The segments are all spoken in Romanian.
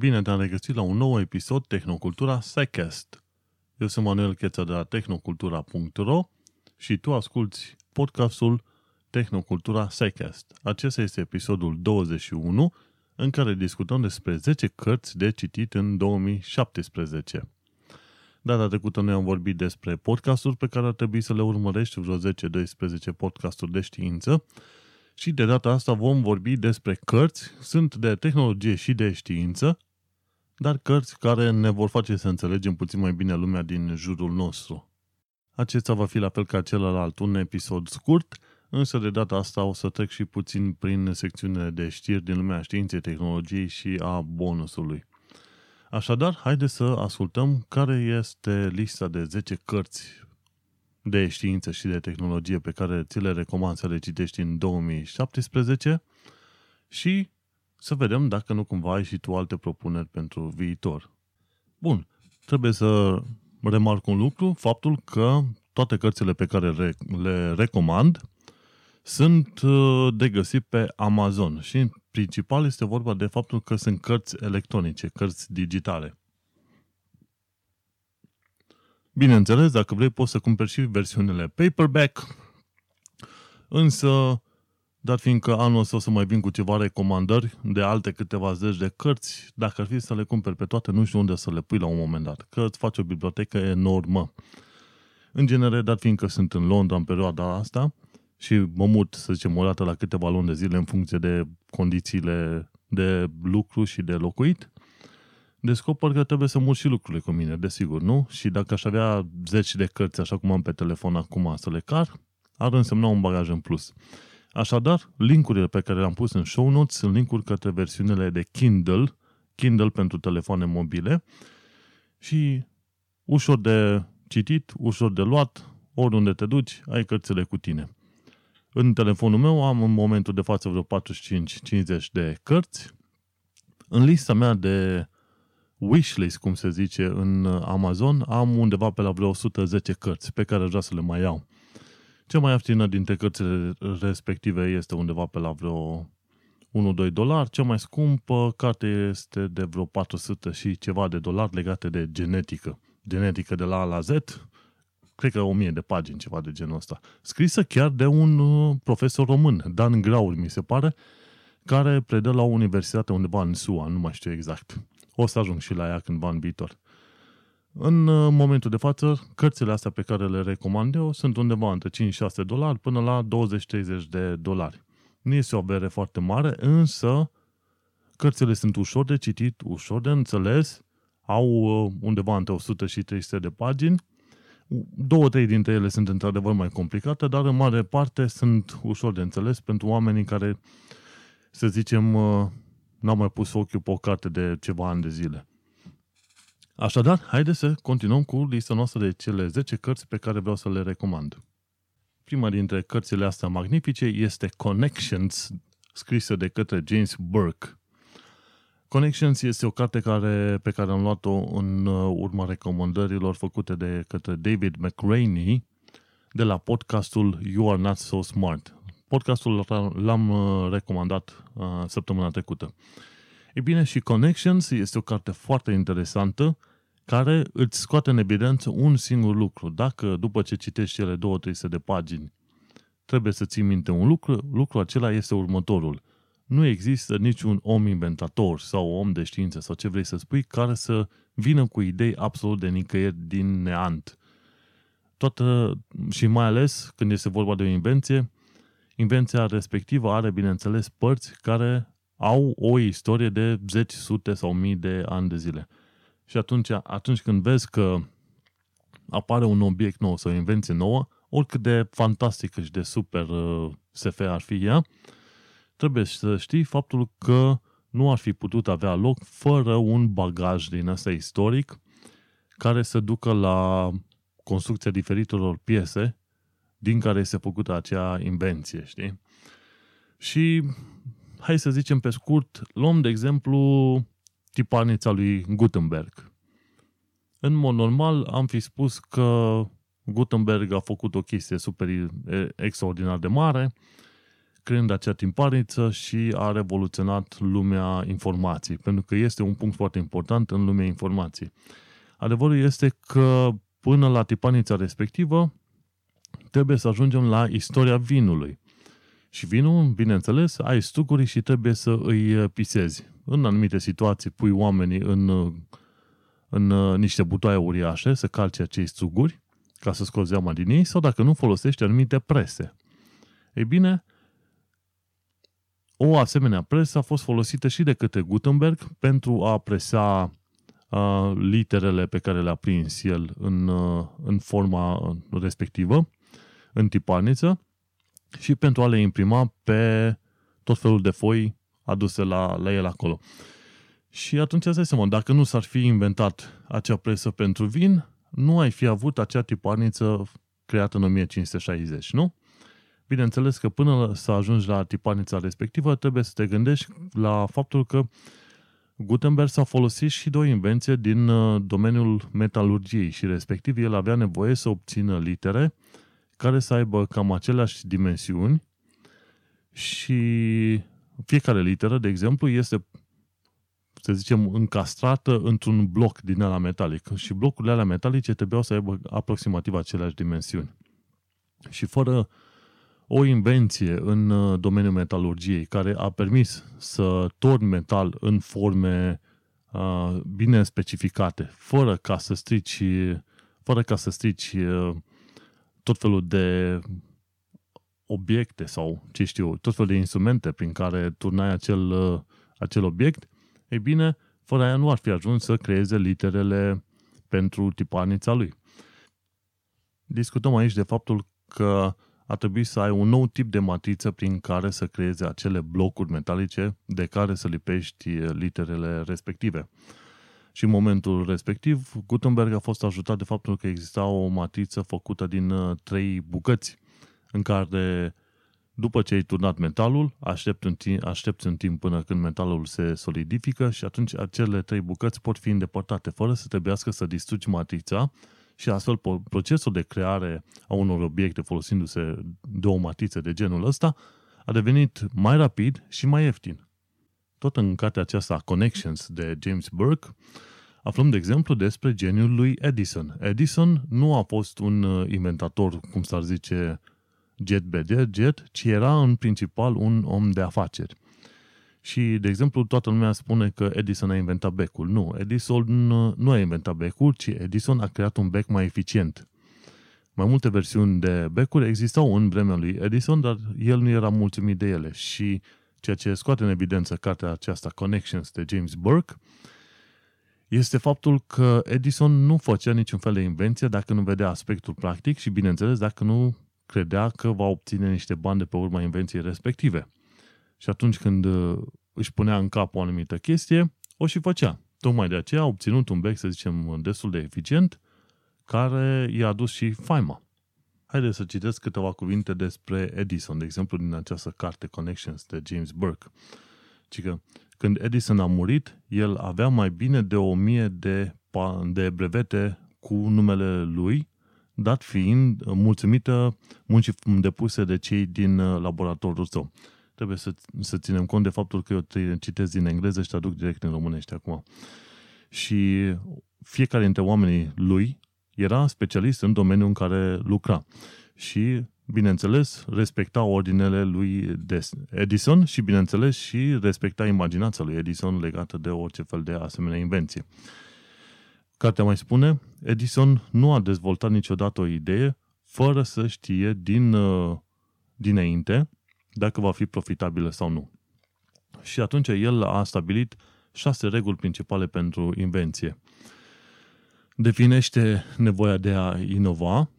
Bine te-am regăsit la un nou episod Tehnocultura SciCast. Eu sunt Manuel Cheța de la tehnocultura.ro și tu asculti podcastul Tehnocultura SciCast. Acesta este episodul 21 în care discutăm despre 10 cărți de citit în 2017. Data trecută noi am vorbit despre podcasturi pe care ar trebui să le urmărești, vreo 10-12 podcasturi de știință, și de data asta vom vorbi despre cărți, sunt de tehnologie și de știință, dar cărți care ne vor face să înțelegem puțin mai bine lumea din jurul nostru. Acesta va fi la fel ca celălalt un episod scurt, însă de data asta o să trec și puțin prin secțiunile de știri din lumea științei, tehnologiei și a bonusului. Așadar, haideți să ascultăm care este lista de 10 cărți de știință și de tehnologie pe care ți le recomand să le citești în 2017 și să vedem dacă nu cumva ai și tu alte propuneri pentru viitor. Bun, trebuie să remarc un lucru, faptul că toate cărțile pe care le recomand sunt uh, de găsit pe Amazon și în principal este vorba de faptul că sunt cărți electronice, cărți digitale. Bineînțeles, dacă vrei, poți să cumperi și versiunile paperback, însă, dar fiindcă anul ăsta o să mai vin cu ceva recomandări de alte câteva zeci de cărți, dacă ar fi să le cumperi pe toate, nu știu unde să le pui la un moment dat, că îți faci o bibliotecă enormă. În genere, dar fiindcă sunt în Londra în perioada asta și mă mut, să zicem, o dată la câteva luni de zile în funcție de condițiile de lucru și de locuit, descoper că trebuie să mut și lucrurile cu mine, desigur, nu? Și dacă aș avea zeci de cărți, așa cum am pe telefon acum, să le car, ar însemna un bagaj în plus. Așadar, linkurile pe care le-am pus în show notes sunt linkuri către versiunile de Kindle, Kindle pentru telefoane mobile și ușor de citit, ușor de luat, oriunde te duci, ai cărțile cu tine. În telefonul meu am în momentul de față vreo 45-50 de cărți. În lista mea de wishlist, cum se zice, în Amazon, am undeva pe la vreo 110 cărți pe care vreau să le mai iau. Cea mai ieftină dintre cărțile respective este undeva pe la vreo 1-2 dolari. Cea mai scumpă carte este de vreo 400 și ceva de dolari legate de genetică. Genetică de la A la Z, cred că 1000 de pagini, ceva de genul ăsta. Scrisă chiar de un uh, profesor român, Dan Graul, mi se pare, care predă la o universitate undeva în SUA, nu mai știu exact. O să ajung și la ea cândva în viitor. În uh, momentul de față, cărțile astea pe care le recomand eu sunt undeva între 5-6 dolari până la 20-30 de dolari. Nu este o bere foarte mare, însă cărțile sunt ușor de citit, ușor de înțeles, au uh, undeva între 100 și 300 de pagini. Două, trei dintre ele sunt într-adevăr mai complicate, dar în mare parte sunt ușor de înțeles pentru oamenii care, să zicem, uh, n-au mai pus ochiul pe o carte de ceva ani de zile. Așadar, haide să continuăm cu lista noastră de cele 10 cărți pe care vreau să le recomand. Prima dintre cărțile astea magnifice este Connections, scrisă de către James Burke. Connections este o carte care, pe care am luat-o în urma recomandărilor făcute de către David McRaney de la podcastul You Are Not So Smart. Podcastul l-am recomandat uh, săptămâna trecută. E bine, și Connections este o carte foarte interesantă care îți scoate în evidență un singur lucru. Dacă după ce citești cele 2-300 de pagini trebuie să ții minte un lucru, lucrul acela este următorul. Nu există niciun om inventator sau om de știință sau ce vrei să spui care să vină cu idei absolut de nicăieri din neant. Toată, și mai ales când este vorba de o invenție, invenția respectivă are, bineînțeles, părți care au o istorie de zeci, sute sau mii de ani de zile. Și atunci, atunci când vezi că apare un obiect nou sau o invenție nouă, oricât de fantastică și de super uh, SF ar fi ea, trebuie să știi faptul că nu ar fi putut avea loc fără un bagaj din ăsta istoric care să ducă la construcția diferitelor piese din care este făcută acea invenție, știi? Și hai să zicem pe scurt, luăm de exemplu tipanița lui Gutenberg. În mod normal am fi spus că Gutenberg a făcut o chestie super extraordinar de mare, creând acea timpaniță și a revoluționat lumea informației, pentru că este un punct foarte important în lumea informației. Adevărul este că până la tipanița respectivă trebuie să ajungem la istoria vinului. Și vinul, bineînțeles, ai stuguri și trebuie să îi pisezi. În anumite situații pui oamenii în, în niște butoaie uriașe să calce acei stuguri ca să scoți zeama din ei sau dacă nu folosești anumite prese. Ei bine, o asemenea presă a fost folosită și de către Gutenberg pentru a presa uh, literele pe care le-a prins el în, uh, în forma respectivă, în tipaniță, și pentru a le imprima pe tot felul de foi aduse la, la el acolo. Și atunci îți dai seama, dacă nu s-ar fi inventat acea presă pentru vin, nu ai fi avut acea tipaniță creată în 1560, nu? Bineînțeles că până să ajungi la tipanița respectivă, trebuie să te gândești la faptul că Gutenberg s-a folosit și de o invenție din uh, domeniul metalurgiei și respectiv el avea nevoie să obțină litere care să aibă cam aceleași dimensiuni și fiecare literă, de exemplu, este să zicem, încastrată într-un bloc din ala metalic. Și blocurile alea metalice trebuiau să aibă aproximativ aceleași dimensiuni. Și fără o invenție în uh, domeniul metalurgiei care a permis să torni metal în forme uh, bine specificate, fără ca să strici, fără ca să strici uh, tot felul de obiecte sau, ce știu, tot felul de instrumente prin care turnai acel, uh, acel obiect, ei bine, fără aia nu ar fi ajuns să creeze literele pentru tipanița lui. Discutăm aici de faptul că ar trebui să ai un nou tip de matriță prin care să creeze acele blocuri metalice de care să lipești literele respective. Și în momentul respectiv, Gutenberg a fost ajutat de faptul că exista o matriță făcută din uh, trei bucăți, în care după ce ai turnat metalul, aștepți un, timp, aștepți un timp până când metalul se solidifică și atunci acele trei bucăți pot fi îndepărtate fără să trebuiască să distrugi matrița și astfel procesul de creare a unor obiecte folosindu-se de o matriță de genul ăsta a devenit mai rapid și mai ieftin. Tot în cartea aceasta Connections de James Burke, aflăm de exemplu despre geniul lui Edison. Edison nu a fost un uh, inventator, cum s-ar zice, jet be jet, ci era în principal un om de afaceri. Și, de exemplu, toată lumea spune că Edison a inventat becul. Nu, Edison nu a inventat becul, ci Edison a creat un bec mai eficient. Mai multe versiuni de becuri existau în vremea lui Edison, dar el nu era mulțumit de ele. Și ceea ce scoate în evidență cartea aceasta Connections de James Burke este faptul că Edison nu făcea niciun fel de invenție dacă nu vedea aspectul practic și, bineînțeles, dacă nu credea că va obține niște bani de pe urma invenției respective. Și atunci când uh, își punea în cap o anumită chestie, o și făcea. Tocmai de aceea a obținut un bec, să zicem, destul de eficient, care i-a adus și faima. Haideți să citesc câteva cuvinte despre Edison, de exemplu, din această carte Connections de James Burke. Ci că când Edison a murit, el avea mai bine de o mie de, de brevete cu numele lui, dat fiind mulțumită muncii depuse de cei din uh, laboratorul său. Trebuie să, să ținem cont de faptul că eu te citesc din engleză și traduc direct în românește acum. Și fiecare dintre oamenii lui era specialist în domeniul în care lucra. Și, bineînțeles, respecta ordinele lui Edison și, bineînțeles, și respecta imaginația lui Edison legată de orice fel de asemenea invenție. Cartea mai spune, Edison nu a dezvoltat niciodată o idee fără să știe din, uh, dinainte dacă va fi profitabilă sau nu. Și atunci el a stabilit șase reguli principale pentru invenție. Definește nevoia de a inova,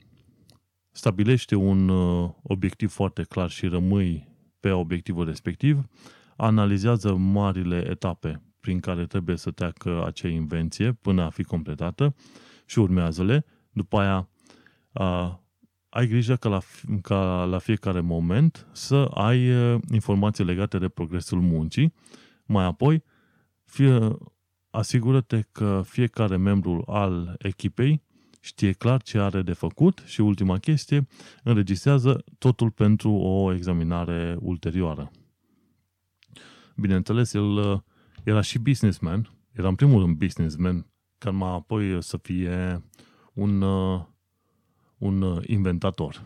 stabilește un uh, obiectiv foarte clar și rămâi pe obiectivul respectiv, analizează marile etape prin care trebuie să treacă acea invenție până a fi completată și urmează-le. După aia a, ai grijă ca la, ca la fiecare moment să ai informații legate de progresul muncii. Mai apoi, fie, asigură-te că fiecare membru al echipei știe clar ce are de făcut și ultima chestie, înregistrează totul pentru o examinare ulterioară. Bineînțeles, el uh, era și businessman, era în primul rând businessman, ca mai apoi să fie un, uh, un uh, inventator.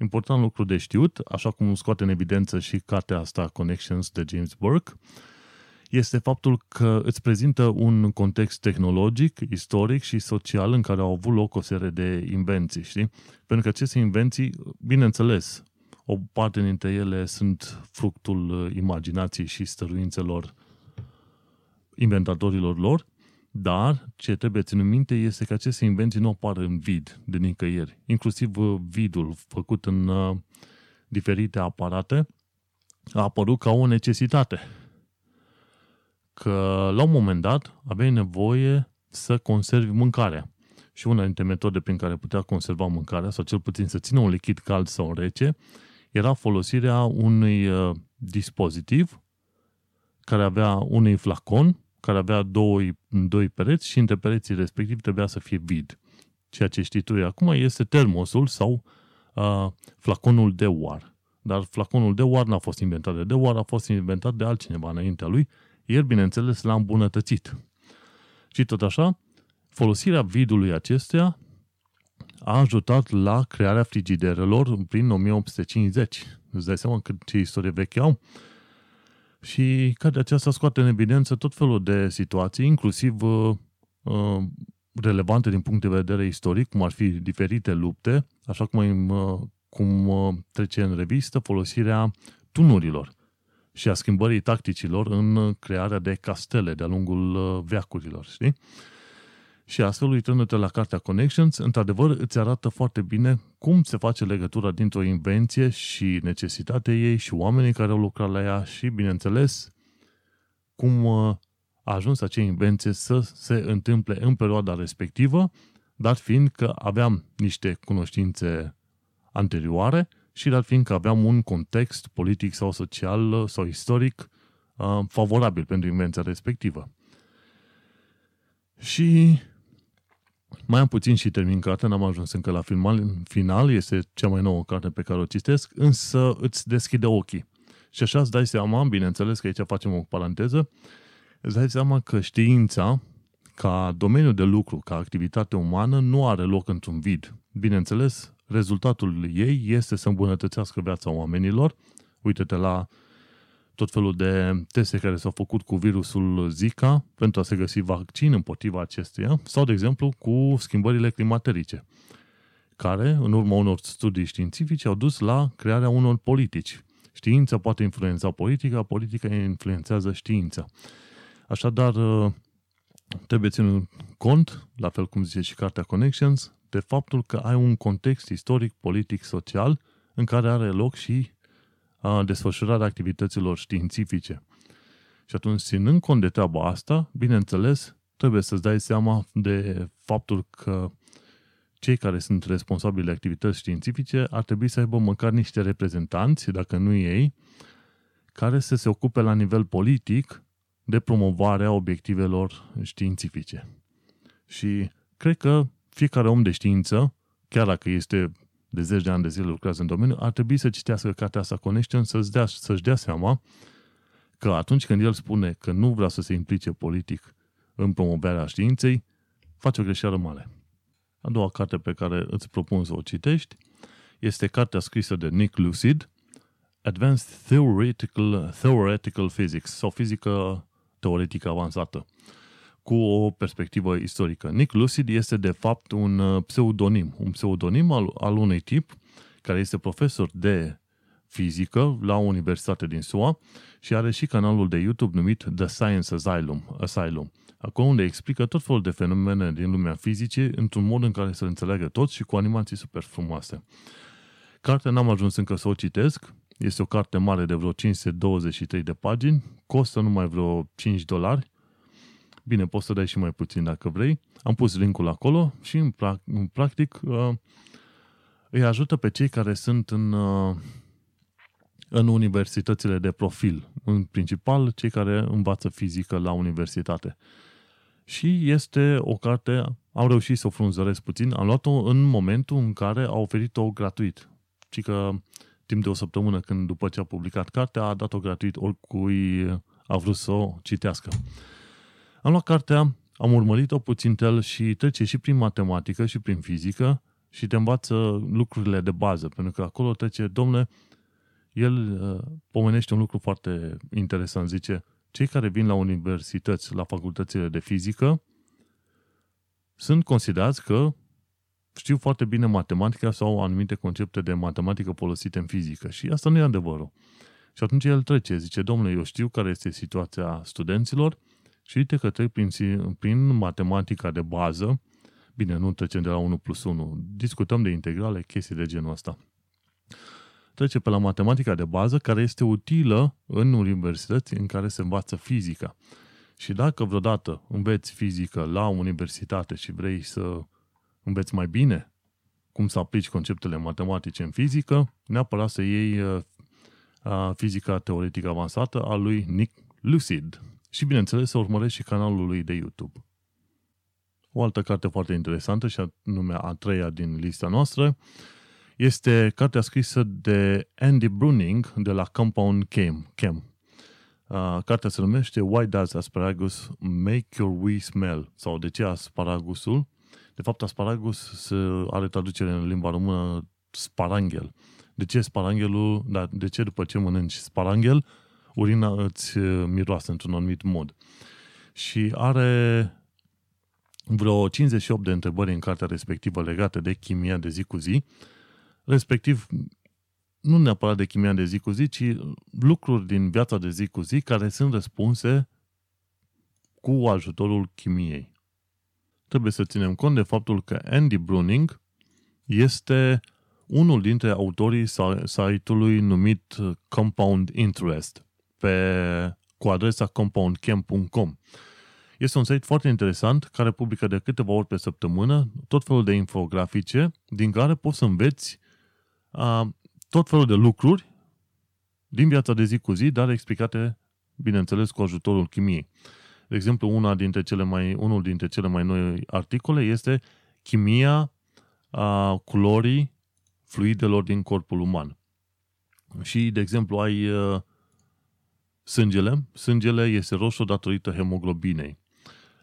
Important lucru de știut, așa cum scoate în evidență și cartea asta Connections de James Burke, este faptul că îți prezintă un context tehnologic, istoric și social în care au avut loc o serie de invenții, știi? Pentru că aceste invenții, bineînțeles, o parte dintre ele sunt fructul uh, imaginației și stăruințelor inventatorilor lor, dar ce trebuie ținut minte este că aceste invenții nu apar în vid de nicăieri. Inclusiv uh, vidul făcut în uh, diferite aparate a apărut ca o necesitate. Că la un moment dat aveai nevoie să conservi mâncarea. Și una dintre metode prin care putea conserva mâncarea, sau cel puțin să țină un lichid cald sau rece, era folosirea unui uh, dispozitiv care avea unui flacon, care avea doi, doi pereți și între pereții respectiv trebuia să fie vid. Ceea ce știi tu acum este termosul sau uh, flaconul de oar. Dar flaconul de oar n-a fost inventat de Dewar, a fost inventat de altcineva înaintea lui. El, bineînțeles, l-a îmbunătățit. Și tot așa, folosirea vidului acestea a ajutat la crearea frigiderelor prin 1850. Îți dai seama cât ce istorie veche au? Și de aceasta scoate în evidență tot felul de situații, inclusiv uh, uh, relevante din punct de vedere istoric, cum ar fi diferite lupte, așa cum, uh, cum uh, trece în revistă folosirea tunurilor și a schimbării tacticilor în crearea de castele de-a lungul uh, veacurilor, știi? Și astfel, uitându-te la cartea Connections, într-adevăr îți arată foarte bine cum se face legătura dintre o invenție și necesitatea ei și oamenii care au lucrat la ea și, bineînțeles, cum uh, a ajuns acea invenție să se întâmple în perioada respectivă, dat fiind că aveam niște cunoștințe anterioare și dat fiind că aveam un context politic sau social uh, sau istoric uh, favorabil pentru invenția respectivă. Și mai am puțin și termin cartea, n-am ajuns încă la final, final, este cea mai nouă carte pe care o citesc, însă îți deschide ochii. Și așa îți dai seama, bineînțeles că aici facem o paranteză, îți dai seama că știința, ca domeniu de lucru, ca activitate umană, nu are loc într-un vid. Bineînțeles, rezultatul ei este să îmbunătățească viața oamenilor. Uite-te la tot felul de teste care s-au făcut cu virusul Zika pentru a se găsi vaccin împotriva acestuia sau, de exemplu, cu schimbările climaterice, care, în urma unor studii științifice, au dus la crearea unor politici. Știința poate influența politica, politica influențează știința. Așadar, trebuie ținut cont, la fel cum zice și cartea Connections, de faptul că ai un context istoric, politic, social, în care are loc și desfășurarea activităților științifice. Și atunci, ținând cont de treaba asta, bineînțeles, trebuie să-ți dai seama de faptul că cei care sunt responsabili de activități științifice ar trebui să aibă măcar niște reprezentanți, dacă nu ei, care să se ocupe la nivel politic de promovarea obiectivelor științifice. Și cred că fiecare om de știință, chiar dacă este de zeci de ani de zile lucrează în domeniu, ar trebui să citească cartea asta Connection să-și dea, să-și dea seama că atunci când el spune că nu vrea să se implice politic în promovarea științei, face o greșeală mare. A doua carte pe care îți propun să o citești este cartea scrisă de Nick Lucid, Advanced Theoretical, Theoretical Physics sau fizică teoretică avansată cu o perspectivă istorică. Nick Lucid este de fapt un uh, pseudonim, un pseudonim al, al unui tip care este profesor de fizică la o universitate din SUA și are și canalul de YouTube numit The Science Asylum, Asylum acolo unde explică tot felul de fenomene din lumea fizicii într-un mod în care să înțeleagă toți și cu animații super frumoase. Cartea n-am ajuns încă să o citesc, este o carte mare de vreo 523 de pagini, costă numai vreo 5 dolari, Bine, poți să dai și mai puțin dacă vrei. Am pus linkul acolo și în, pra- în practic uh, îi ajută pe cei care sunt în, uh, în universitățile de profil, în principal cei care învață fizică la universitate. Și este o carte, am reușit să o frunzăresc puțin, am luat-o în momentul în care a oferit-o gratuit. Ci că timp de o săptămână, când după ce a publicat cartea, a dat-o gratuit oricui a vrut să o citească. Am luat cartea, am urmărit-o puțin el și trece și prin matematică și prin fizică și te învață lucrurile de bază, pentru că acolo trece, domnule, el uh, pomenește un lucru foarte interesant, zice, cei care vin la universități, la facultățile de fizică, sunt considerați că știu foarte bine matematica sau anumite concepte de matematică folosite în fizică. Și asta nu e adevărul. Și atunci el trece, zice, domnule, eu știu care este situația studenților și uite că trec prin, prin matematica de bază, bine, nu trecem de la 1 plus 1, discutăm de integrale, chestii de genul ăsta. Trece pe la matematica de bază, care este utilă în universități în care se învață fizica. Și dacă vreodată înveți fizică la universitate și vrei să înveți mai bine cum să aplici conceptele matematice în fizică, neapărat să iei uh, fizica teoretică avansată a lui Nick Lucid. Și bineînțeles să urmărești și canalul lui de YouTube. O altă carte foarte interesantă și anume a treia din lista noastră este cartea scrisă de Andy Bruning de la Compound Chem. Chem. Uh, cartea se numește Why Does Asparagus Make Your Wee Smell? Sau De ce asparagusul? De fapt, asparagus se are traducere în limba română sparanghel. De ce sparanghelul, da, de ce după ce mănânci sparanghel, urina îți uh, miroase într-un anumit mod. Și are vreo 58 de întrebări în cartea respectivă legate de chimia de zi cu zi, respectiv nu neapărat de chimia de zi cu zi, ci lucruri din viața de zi cu zi care sunt răspunse cu ajutorul chimiei. Trebuie să ținem cont de faptul că Andy Bruning este unul dintre autorii site-ului numit Compound Interest pe, cu adresa compoundcamp.com. Este un site foarte interesant care publică de câteva ori pe săptămână tot felul de infografice din care poți să înveți a, tot felul de lucruri din viața de zi cu zi, dar explicate, bineînțeles, cu ajutorul chimiei. De exemplu, una dintre cele mai, unul dintre cele mai noi articole este chimia a culorii fluidelor din corpul uman. Și, de exemplu, ai uh, sângele. Sângele este roșu datorită hemoglobinei.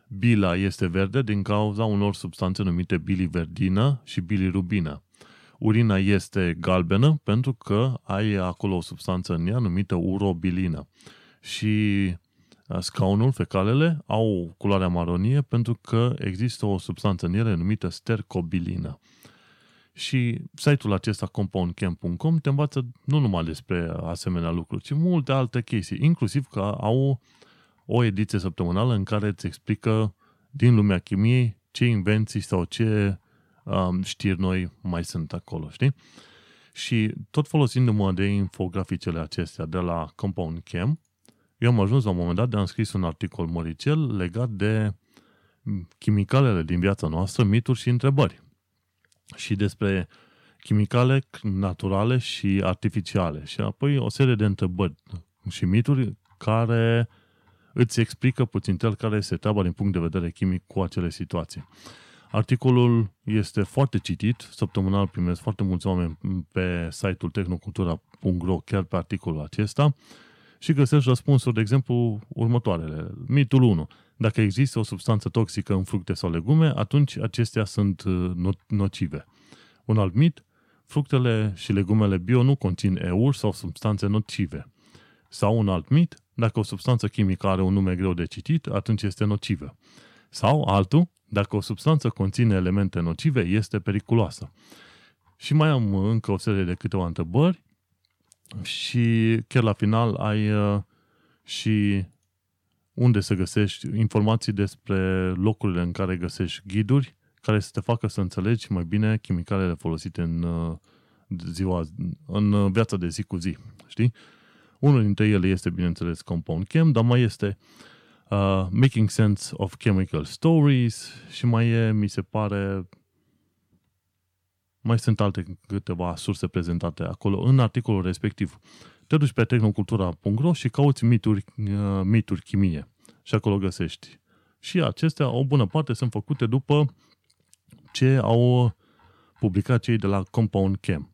Bila este verde din cauza unor substanțe numite biliverdină și bilirubină. Urina este galbenă pentru că ai acolo o substanță în ea numită urobilină. Și uh, scaunul, fecalele, au culoarea maronie pentru că există o substanță în ele numită stercobilină. Și site-ul acesta compoundcamp.com te învață nu numai despre asemenea lucruri, ci multe alte chestii, inclusiv că au o ediție săptămânală în care îți explică din lumea chimiei ce invenții sau ce um, știri noi mai sunt acolo, știi? Și tot folosindu-mă de infograficele acestea de la Compound Chem, eu am ajuns la un moment dat de am scris un articol măricel legat de chimicalele din viața noastră, mituri și întrebări și despre chimicale naturale și artificiale. Și apoi o serie de întrebări și mituri care îți explică puțin tel care este treaba din punct de vedere chimic cu acele situații. Articolul este foarte citit, săptămânal primesc foarte mulți oameni pe site-ul tehnocultura.ro chiar pe articolul acesta și găsești răspunsuri, de exemplu, următoarele. Mitul 1. Dacă există o substanță toxică în fructe sau legume, atunci acestea sunt uh, nocive. Un alt mit, fructele și legumele bio nu conțin euri sau substanțe nocive. Sau un alt mit, dacă o substanță chimică are un nume greu de citit, atunci este nocivă. Sau altul, dacă o substanță conține elemente nocive, este periculoasă. Și mai am încă o serie de câteva întrebări și chiar la final ai uh, și unde să găsești informații despre locurile în care găsești ghiduri care să te facă să înțelegi mai bine chimicalele folosite în uh, ziua, în uh, viața de zi cu zi, știi? Unul dintre ele este, bineînțeles, Compound Chem, dar mai este uh, Making Sense of Chemical Stories și mai e, mi se pare, mai sunt alte câteva surse prezentate acolo în articolul respectiv. Te duci pe tehnocultura.ro și cauți mituri, uh, mituri chimie și acolo găsești Și acestea, o bună parte, sunt făcute după ce au publicat cei de la Compound Cam.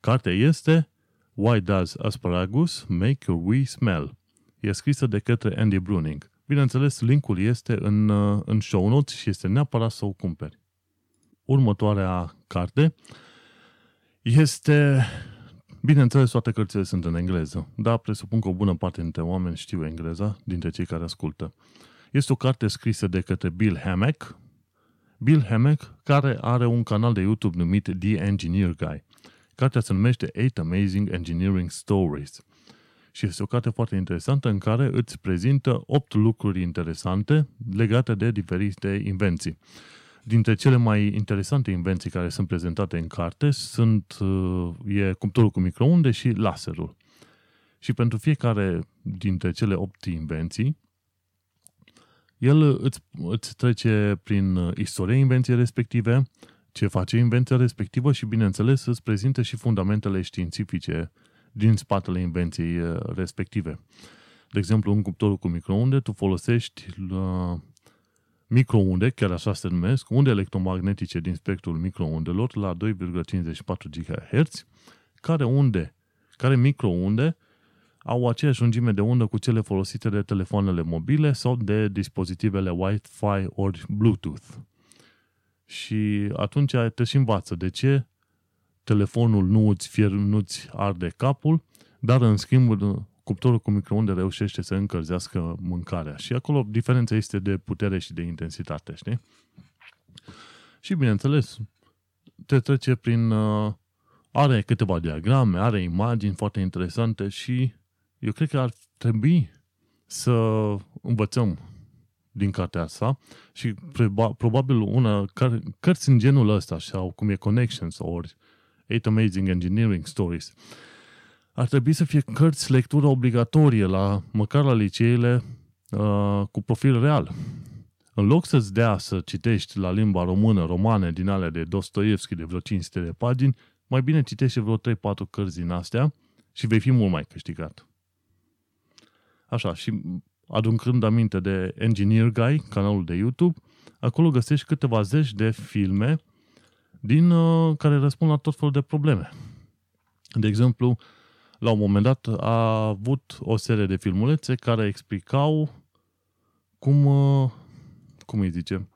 Cartea este Why Does Asparagus Make Your Wee Smell? E scrisă de către Andy Bruning. Bineînțeles, linkul este în, în show notes și este neapărat să o cumperi. Următoarea carte este Bineînțeles, toate cărțile sunt în engleză, dar presupun că o bună parte dintre oameni știu engleza, dintre cei care ascultă. Este o carte scrisă de către Bill Hammack, Bill Hammack, care are un canal de YouTube numit The Engineer Guy. Cartea se numește 8 Amazing Engineering Stories. Și este o carte foarte interesantă în care îți prezintă 8 lucruri interesante legate de diferite invenții. Dintre cele mai interesante invenții care sunt prezentate în carte sunt uh, e cuptorul cu microunde și laserul. Și pentru fiecare dintre cele 8 invenții, el îți, îți trece prin uh, istoria invenției respective, ce face invenția respectivă și, bineînțeles, îți prezintă și fundamentele științifice din spatele invenției uh, respective. De exemplu, în cuptorul cu microunde, tu folosești uh, microunde, chiar așa se numesc, unde electromagnetice din spectrul microundelor la 2,54 GHz, care unde, care microunde au aceeași lungime de undă cu cele folosite de telefoanele mobile sau de dispozitivele Wi-Fi ori Bluetooth. Și atunci te și învață de ce telefonul nu îți, fier, nu-ți arde capul, dar în schimb cuptorul cu microunde reușește să încălzească mâncarea. Și acolo diferența este de putere și de intensitate, știi? Și bineînțeles, te trece prin... Uh, are câteva diagrame, are imagini foarte interesante și eu cred că ar trebui să învățăm din cartea asta și probabil una, cărți în genul ăsta sau cum e Connections ori Eight Amazing Engineering Stories ar trebui să fie cărți lectură obligatorie la măcar la liceele uh, cu profil real. În loc să-ți dea să citești la limba română romane din alea de Dostoevski de vreo 500 de pagini, mai bine citești vreo 3-4 cărți din astea și vei fi mult mai câștigat. Așa, și aduncând aminte de Engineer Guy, canalul de YouTube, acolo găsești câteva zeci de filme din uh, care răspund la tot felul de probleme. De exemplu, la un moment dat a avut o serie de filmulețe care explicau cum, uh, cum îi zice,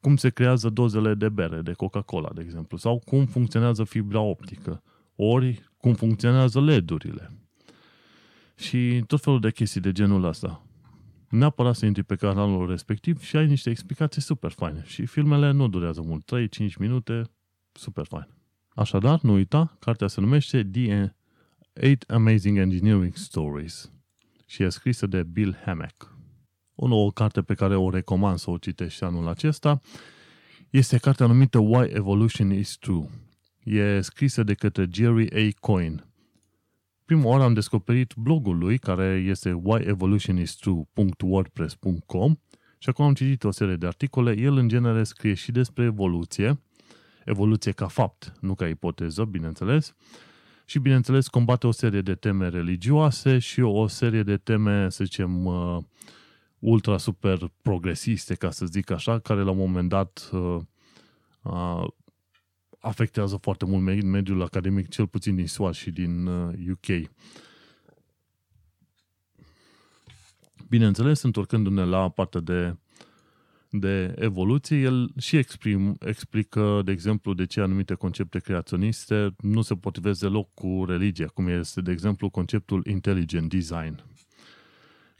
cum se creează dozele de bere, de Coca-Cola, de exemplu, sau cum funcționează fibra optică, ori cum funcționează LED-urile și tot felul de chestii de genul ăsta. Neapărat să intri pe canalul respectiv și ai niște explicații super faine. Și filmele nu durează mult, 3-5 minute, super fain. Așadar, nu uita, cartea se numește The 8 Amazing Engineering Stories și e scrisă de Bill Hammack. O nouă carte pe care o recomand să o citești anul acesta este cartea numită Why Evolution is True. E scrisă de către Jerry A. Coyne prima oară am descoperit blogul lui, care este whyevolutionisttrue.wordpress.com și acum am citit o serie de articole. El, în genere, scrie și despre evoluție, evoluție ca fapt, nu ca ipoteză, bineînțeles, și, bineînțeles, combate o serie de teme religioase și o serie de teme, să zicem, uh, ultra super progresiste, ca să zic așa, care la un moment dat uh, uh, afectează foarte mult mediul academic, cel puțin din SUA și din UK. Uh, Bineînțeles, întorcându-ne la partea de, de evoluție, el și exprim, explică, de exemplu, de ce anumite concepte creaționiste nu se potrivesc deloc cu religia, cum este, de exemplu, conceptul intelligent design,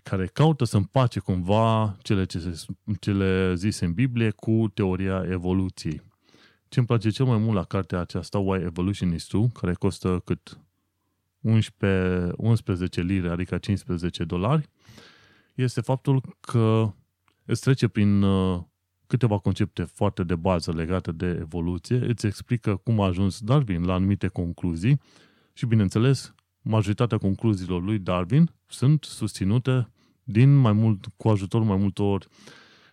care caută să împace cumva cele, ce se, cele zise în Biblie cu teoria evoluției. Ce îmi place cel mai mult la cartea aceasta, Why Evolution is True, care costă cât 11, 11 lire, adică 15 dolari, este faptul că îți trece prin uh, câteva concepte foarte de bază legate de evoluție, îți explică cum a ajuns Darwin la anumite concluzii și, bineînțeles, majoritatea concluziilor lui Darwin sunt susținute din mai mult, cu ajutorul mai multor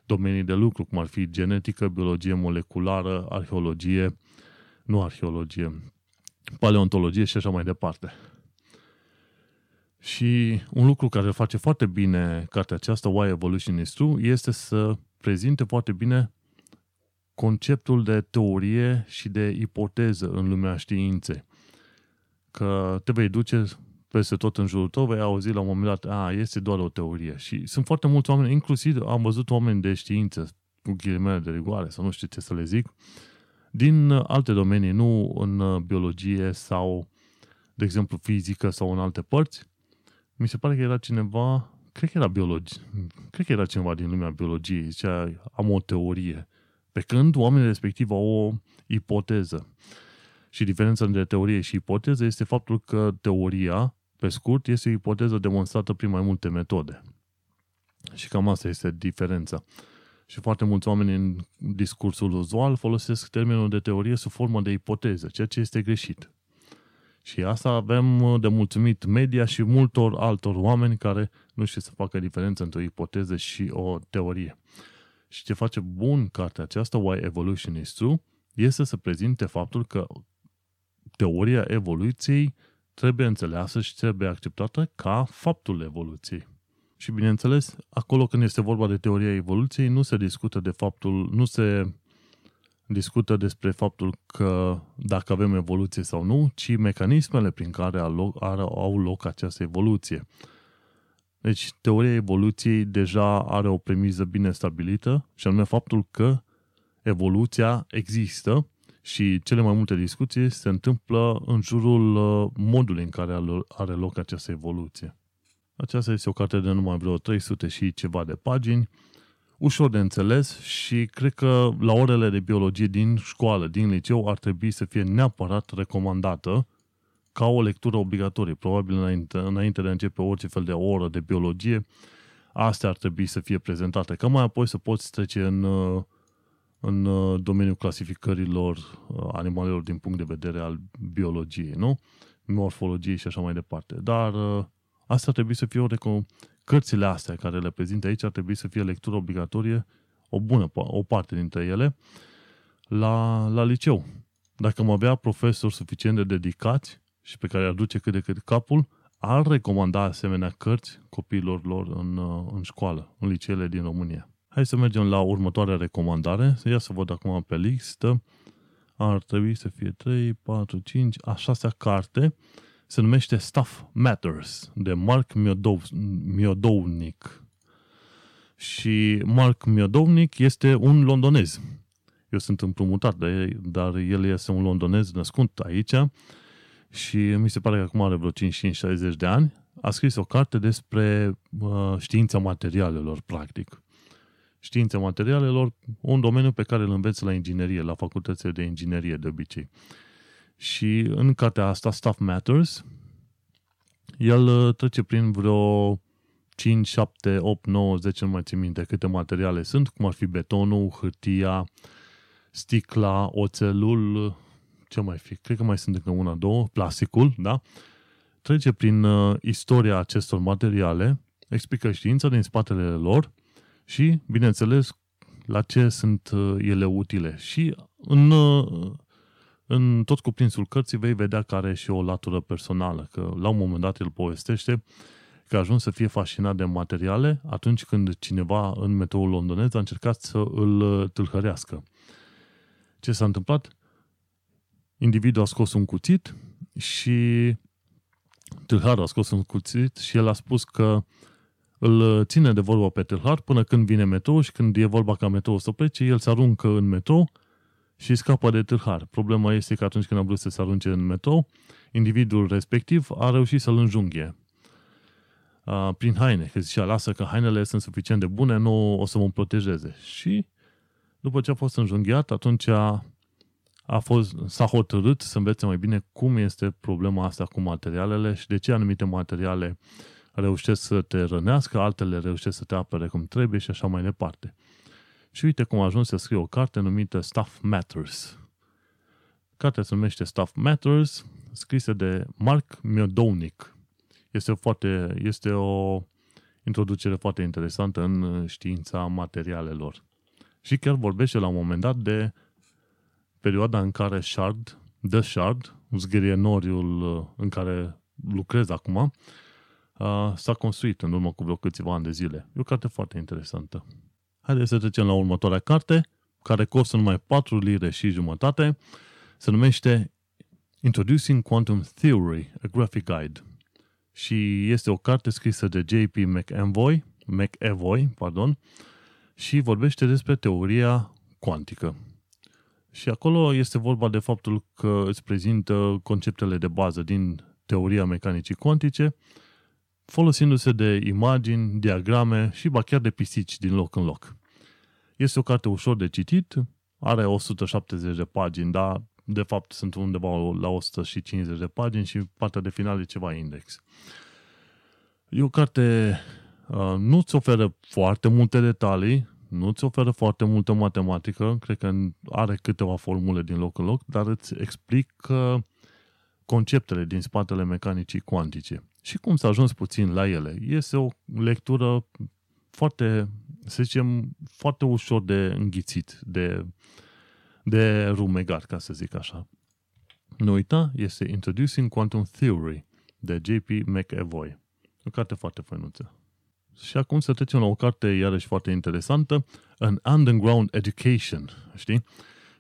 domenii de lucru, cum ar fi genetică, biologie moleculară, arheologie, nu arheologie, paleontologie și așa mai departe. Și un lucru care face foarte bine cartea aceasta, Why Evolution is True, este să prezinte foarte bine conceptul de teorie și de ipoteză în lumea științei. Că te vei duce peste tot în jurul tău, vei auzi la un moment dat, a, este doar o teorie. Și sunt foarte mulți oameni, inclusiv am văzut oameni de știință, cu ghilimele de rigoare, sau nu știu ce să le zic, din alte domenii, nu în biologie sau, de exemplu, fizică sau în alte părți. Mi se pare că era cineva, cred că era biologie, cred că era cineva din lumea biologiei, zicea, am o teorie. Pe când oamenii respectiv au o ipoteză. Și diferența între teorie și ipoteză este faptul că teoria, pe scurt, este o ipoteză demonstrată prin mai multe metode. Și cam asta este diferența. Și foarte mulți oameni în discursul uzual folosesc termenul de teorie sub formă de ipoteză, ceea ce este greșit. Și asta avem de mulțumit media și multor altor oameni care nu știu să facă diferență între o ipoteză și o teorie. Și ce face bun cartea aceasta, Why Evolution is True, este să prezinte faptul că teoria evoluției trebuie înțeleasă și trebuie acceptată ca faptul evoluției. Și bineînțeles, acolo când este vorba de teoria evoluției, nu se discută de faptul, nu se discută despre faptul că dacă avem evoluție sau nu, ci mecanismele prin care au loc această evoluție. Deci, teoria evoluției deja are o premiză bine stabilită, și anume faptul că evoluția există și cele mai multe discuții se întâmplă în jurul uh, modului în care are loc această evoluție. Aceasta este o carte de numai vreo 300 și ceva de pagini, ușor de înțeles și cred că la orele de biologie din școală, din liceu, ar trebui să fie neapărat recomandată ca o lectură obligatorie. Probabil înainte, înainte de a începe orice fel de oră de biologie, astea ar trebui să fie prezentate, ca mai apoi să poți trece în, în domeniul clasificărilor animalelor din punct de vedere al biologiei, nu? Morfologie și așa mai departe. Dar asta ar trebui să fie o recom- cărțile astea care le prezintă aici ar trebui să fie lectură obligatorie, o bună, o parte dintre ele, la, la liceu. Dacă am avea profesori suficient de dedicați și pe care ar duce cât de cât capul, ar recomanda asemenea cărți copiilor lor în, în școală, în liceele din România. Hai să mergem la următoarea recomandare. Ia să văd acum pe listă. Ar trebui să fie 3, 4, 5, a șasea carte se numește Stuff Matters, de Mark Miodownik. Și Mark Miodownik este un londonez. Eu sunt împrumutat de el, dar el este un londonez născut aici și mi se pare că acum are vreo 55-60 de ani. A scris o carte despre uh, știința materialelor, practic. Știința materialelor, un domeniu pe care îl înveți la inginerie, la facultățile de inginerie de obicei. Și în cartea asta, Stuff Matters, el uh, trece prin vreo 5, 7, 8, 9, 10, nu mai țin minte câte materiale sunt, cum ar fi betonul, hârtia, sticla, oțelul, ce mai fi? Cred că mai sunt încă una, două, plasticul, da? Trece prin uh, istoria acestor materiale, explică știința din spatele lor și, bineînțeles, la ce sunt uh, ele utile. Și în uh, în tot cuprinsul cărții vei vedea că are și o latură personală, că la un moment dat el povestește că a ajuns să fie fascinat de materiale atunci când cineva în metroul londonez a încercat să îl tâlhărească. Ce s-a întâmplat? Individul a scos un cuțit și tâlharul a scos un cuțit și el a spus că îl ține de vorbă pe tâlhar până când vine metrou și când e vorba ca metrou să plece, el se aruncă în metrou și scapă de tâlhar. Problema este că atunci când a vrut să se arunce în metrou, individul respectiv a reușit să-l înjunghe uh, prin haine, că zicea, lasă că hainele sunt suficient de bune, nu o să mă protejeze. Și după ce a fost înjunghiat, atunci a, a fost, s-a hotărât să învețe mai bine cum este problema asta cu materialele și de ce anumite materiale reușesc să te rănească, altele reușesc să te apere cum trebuie și așa mai departe. Și uite cum a ajuns să scrie o carte numită Stuff Matters. Cartea se numește Stuff Matters, scrisă de Mark Miodownik. Este, foarte, este o introducere foarte interesantă în știința materialelor. Și chiar vorbește la un moment dat de perioada în care Shard, The Shard, zgârienoriul în care lucrez acum, s-a construit în urmă cu vreo câțiva ani de zile. E o carte foarte interesantă. Haideți să trecem la următoarea carte, care costă numai 4 lire și jumătate. Se numește Introducing Quantum Theory, a Graphic Guide. Și este o carte scrisă de J.P. McEvoy, McEvoy, pardon, și vorbește despre teoria cuantică. Și acolo este vorba de faptul că îți prezintă conceptele de bază din teoria mecanicii cuantice, folosindu-se de imagini, diagrame și ba chiar de pisici din loc în loc. Este o carte ușor de citit, are 170 de pagini, dar de fapt sunt undeva la 150 de pagini și partea de final e ceva index. E o carte, uh, nu-ți oferă foarte multe detalii, nu-ți oferă foarte multă matematică, cred că are câteva formule din loc în loc, dar îți explică conceptele din spatele mecanicii cuantice și cum s-a ajuns puțin la ele. Este o lectură foarte, să zicem, foarte ușor de înghițit, de, de rumegat, ca să zic așa. Nu uita, este Introducing Quantum Theory de J.P. McEvoy. O carte foarte făinuță. Și acum să trecem la o carte iarăși foarte interesantă, An Underground Education, știi?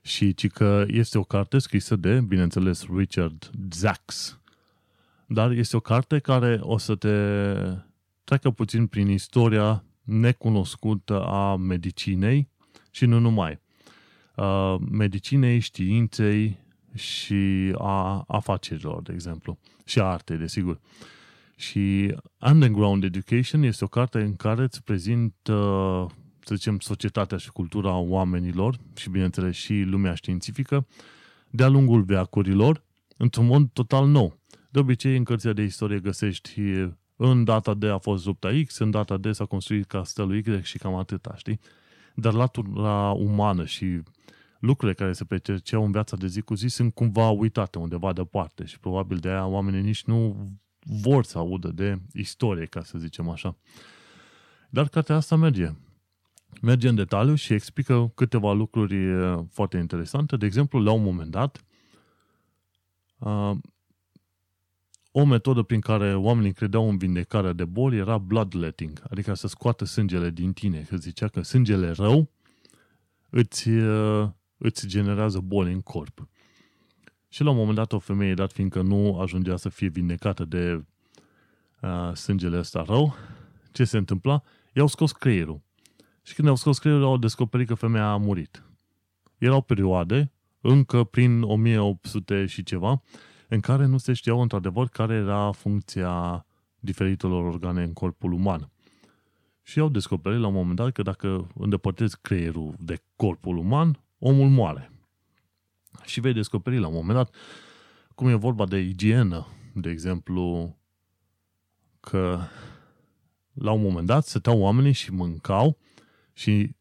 Și ci că este o carte scrisă de, bineînțeles, Richard Zacks. Dar este o carte care o să te treacă puțin prin istoria necunoscută a medicinei și nu numai. Medicinei, științei și a afacerilor, de exemplu. Și a artei, desigur. Și Underground Education este o carte în care îți prezintă, să zicem, societatea și cultura oamenilor și, bineînțeles, și lumea științifică de-a lungul veacurilor într-un mod total nou. De obicei, în cărția de istorie găsești în data de a fost lupta X, în data de s-a construit castelul Y și cam atâta, știi? Dar latura umană și lucrurile care se petreceau în viața de zi cu zi sunt cumva uitate undeva departe și probabil de aia oamenii nici nu vor să audă de istorie, ca să zicem așa. Dar cartea asta merge. Merge în detaliu și explică câteva lucruri foarte interesante. De exemplu, la un moment dat, o metodă prin care oamenii credeau în vindecarea de boli era bloodletting, adică să scoată sângele din tine. Că zicea că sângele rău îți, îți generează boli în corp. Și la un moment dat o femeie, dat fiindcă nu ajungea să fie vindecată de uh, sângele ăsta rău, ce se întâmpla? I-au scos creierul. Și când au scos creierul, au descoperit că femeia a murit. Erau perioade, încă prin 1800 și ceva, în care nu se știau într-adevăr care era funcția diferitelor organe în corpul uman. Și au descoperit la un moment dat că dacă îndepărtezi creierul de corpul uman, omul moare. Și vei descoperi la un moment dat cum e vorba de igienă, de exemplu, că la un moment dat stăteau oamenii și mâncau și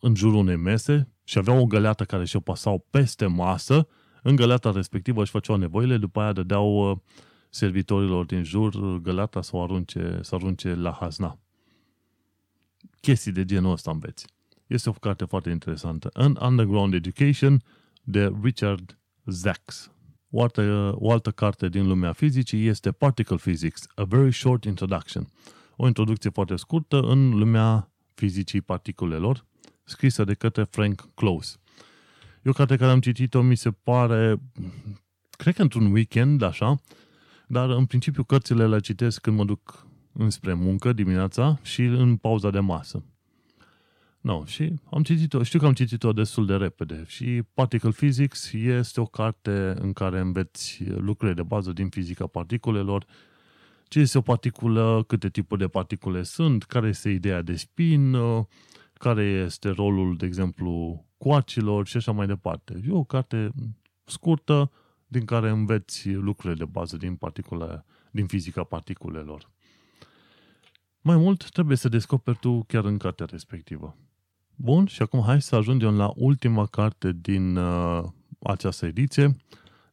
în jurul unei mese și aveau o găleată care și-o pasau peste masă, în găleata respectivă își făceau nevoile, după aia dădeau uh, servitorilor din jur găleata să o arunce, să arunce la hazna. Chestii de genul ăsta înveți. Este o carte foarte interesantă. În Underground Education, de Richard Zacks. O altă, o altă carte din lumea fizicii este Particle Physics, A Very Short Introduction. O introducție foarte scurtă în lumea fizicii particulelor, scrisă de către Frank Close. E o carte care am citit-o, mi se pare, cred că într-un weekend, așa, dar în principiu cărțile le citesc când mă duc înspre muncă dimineața și în pauza de masă. No, și am citit-o, știu că am citit-o destul de repede și Particle Physics este o carte în care înveți lucrurile de bază din fizica particulelor, ce este o particulă, câte tipuri de particule sunt, care este ideea de spin, care este rolul, de exemplu, coacilor și așa mai departe. E o carte scurtă din care înveți lucrurile de bază din, particule, din fizica particulelor. Mai mult, trebuie să descoperi tu chiar în cartea respectivă. Bun, și acum hai să ajungem la ultima carte din uh, această ediție,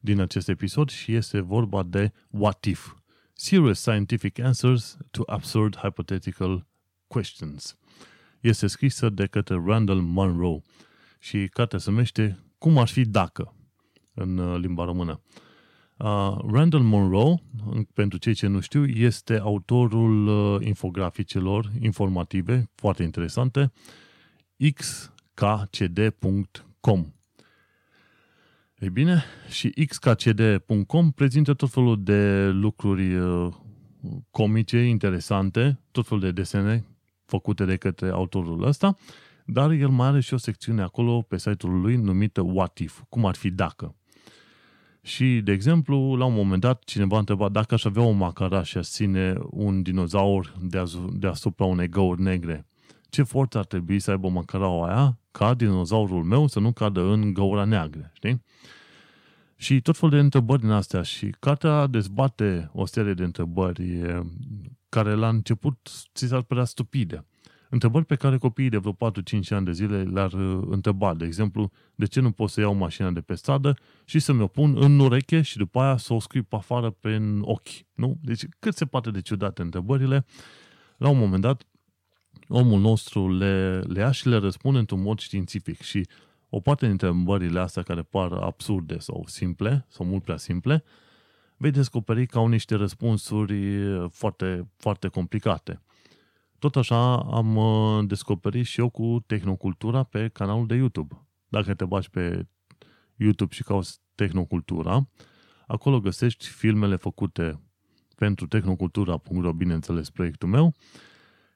din acest episod și este vorba de What If? Serious Scientific Answers to Absurd Hypothetical Questions. Este scrisă de către Randall Munro și cartea se numește Cum ar fi dacă în uh, limba română. Uh, Randall Munro, pentru cei ce nu știu, este autorul uh, infograficelor informative foarte interesante xkcd.com. Ei bine, și xkcd.com prezintă tot felul de lucruri uh, comice, interesante, tot felul de desene făcute de către autorul ăsta, dar el mai are și o secțiune acolo pe site-ul lui numită What If, cum ar fi dacă. Și, de exemplu, la un moment dat, cineva a întrebat dacă aș avea o macara și aș ține un dinozaur deasupra unei găuri negre, ce forță ar trebui să aibă macaraua aia ca dinozaurul meu să nu cadă în găura neagră, știi? Și tot felul de întrebări din astea și cartea dezbate o serie de întrebări care la început ți s-ar părea stupide. Întrebări pe care copiii de vreo 4-5 ani de zile le-ar uh, întreba. De exemplu, de ce nu pot să iau mașina de pe stradă și să mi-o pun în ureche și după aia să o scriu pe afară pe în ochi. Nu? Deci cât se poate de ciudate întrebările. La un moment dat, omul nostru le, le ia și le răspunde într-un mod științific și o parte dintre întrebările astea care par absurde sau simple, sau mult prea simple, vei descoperi că au niște răspunsuri foarte, foarte complicate. Tot așa am uh, descoperit și eu cu Tehnocultura pe canalul de YouTube. Dacă te bași pe YouTube și cauți Tehnocultura, acolo găsești filmele făcute pentru tehnocultura.ro, bineînțeles, proiectul meu,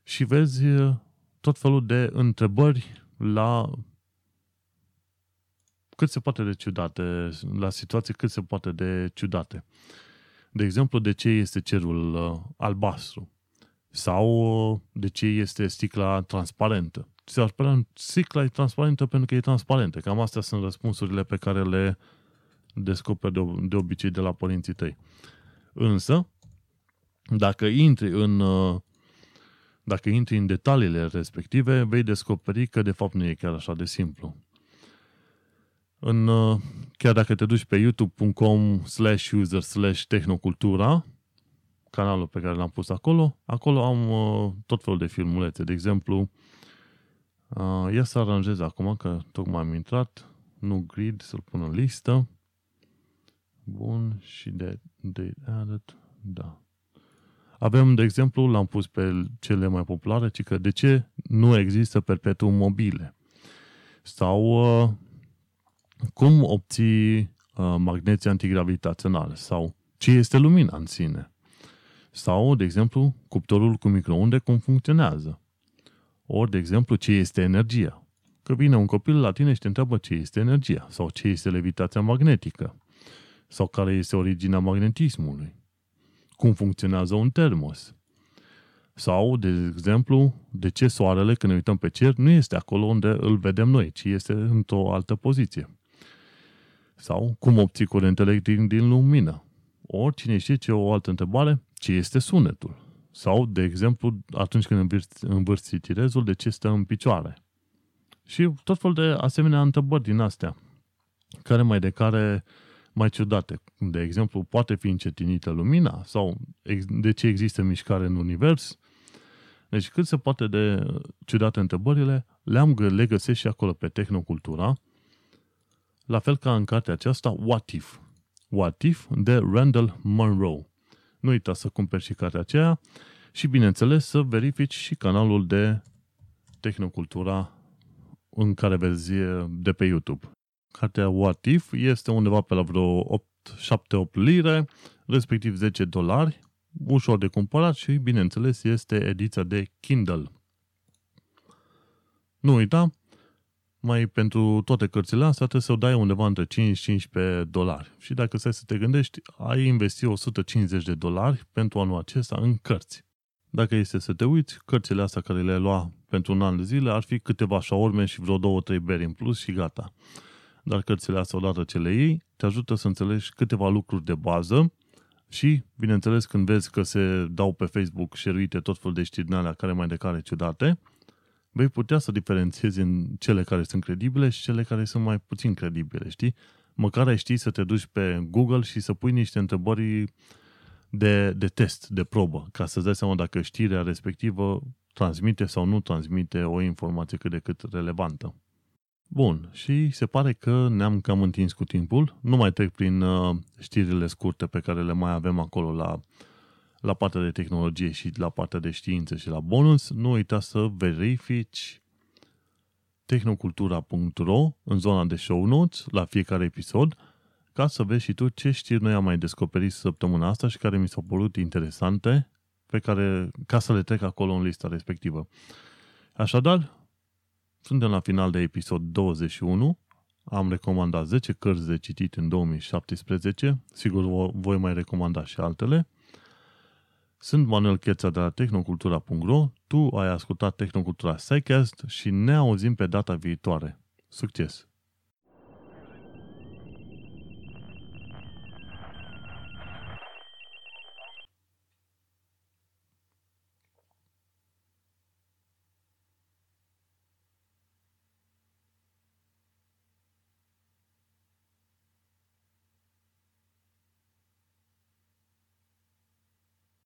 și vezi uh, tot felul de întrebări la cât se poate de ciudate, la situații cât se poate de ciudate. De exemplu, de ce este cerul uh, albastru? Sau uh, de ce este sticla transparentă? Se sticla e transparentă pentru că e transparentă. Cam astea sunt răspunsurile pe care le descoperi de, de obicei de la părinții tăi. Însă, dacă intri în uh, dacă intri în detaliile respective, vei descoperi că de fapt nu e chiar așa de simplu. În, uh, chiar dacă te duci pe youtube.com slash user slash tehnocultura, canalul pe care l-am pus acolo, acolo am uh, tot felul de filmulețe. De exemplu, uh, ia să aranjez acum, că tocmai am intrat, nu grid, să-l pun în listă. Bun, și de, de added, da. Avem, de exemplu, l-am pus pe cele mai populare, ci că de ce nu există perpetuum mobile. Sau uh, cum obții uh, magneții antigravitaționale sau ce este lumina în sine. Sau, de exemplu, cuptorul cu microunde cum funcționează. Ori, de exemplu, ce este energia. Că vine un copil la tine și te întreabă ce este energia sau ce este levitația magnetică sau care este originea magnetismului. Cum funcționează un termos. Sau, de exemplu, de ce soarele, când ne uităm pe cer, nu este acolo unde îl vedem noi, ci este într-o altă poziție. Sau cum obții curent electric din lumină? Ori cine știe ce o altă întrebare, ce este sunetul? Sau, de exemplu, atunci când învârți, învârți tirezul, de ce stă în picioare? Și tot fel de asemenea întrebări din astea, care mai de care mai ciudate. De exemplu, poate fi încetinită lumina? Sau de ce există mișcare în univers? Deci cât se poate de ciudate întrebările, le-am, le găsesc și acolo pe Tehnocultura, la fel ca în cartea aceasta, What If? What If de Randall Monroe. Nu uita să cumperi și cartea aceea și, bineînțeles, să verifici și canalul de Tehnocultura în care vezi de pe YouTube. Cartea What If este undeva pe la vreo 7-8 lire, respectiv 10 dolari, ușor de cumpărat și, bineînțeles, este ediția de Kindle. Nu uita, mai pentru toate cărțile astea trebuie să o dai undeva între 5-15 dolari. Și dacă stai să te gândești, ai investi 150 de dolari pentru anul acesta în cărți. Dacă este să te uiți, cărțile astea care le-ai lua pentru un an de zile ar fi câteva șaorme și vreo două, trei beri în plus și gata. Dar cărțile astea, odată ce le iei, te ajută să înțelegi câteva lucruri de bază și, bineînțeles, când vezi că se dau pe Facebook șeruite tot felul de știri din alea care mai de care ciudate, vei putea să diferențiezi în cele care sunt credibile și cele care sunt mai puțin credibile, știi? Măcar ai ști să te duci pe Google și să pui niște întrebări de, de test, de probă, ca să-ți dai seama dacă știrea respectivă transmite sau nu transmite o informație cât de cât relevantă. Bun, și se pare că ne-am cam întins cu timpul. Nu mai trec prin uh, știrile scurte pe care le mai avem acolo la la partea de tehnologie și la partea de știință și la bonus, nu uita să verifici tehnocultura.ro în zona de show notes la fiecare episod ca să vezi și tu ce știri noi am mai descoperit săptămâna asta și care mi s-au părut interesante pe care, ca să le trec acolo în lista respectivă. Așadar, suntem la final de episod 21. Am recomandat 10 cărți de citit în 2017. Sigur, voi mai recomanda și altele. Sunt Manuel Cheța de la tehnocultura.ro, tu ai ascultat Tehnocultura Psycast și ne auzim pe data viitoare. Succes!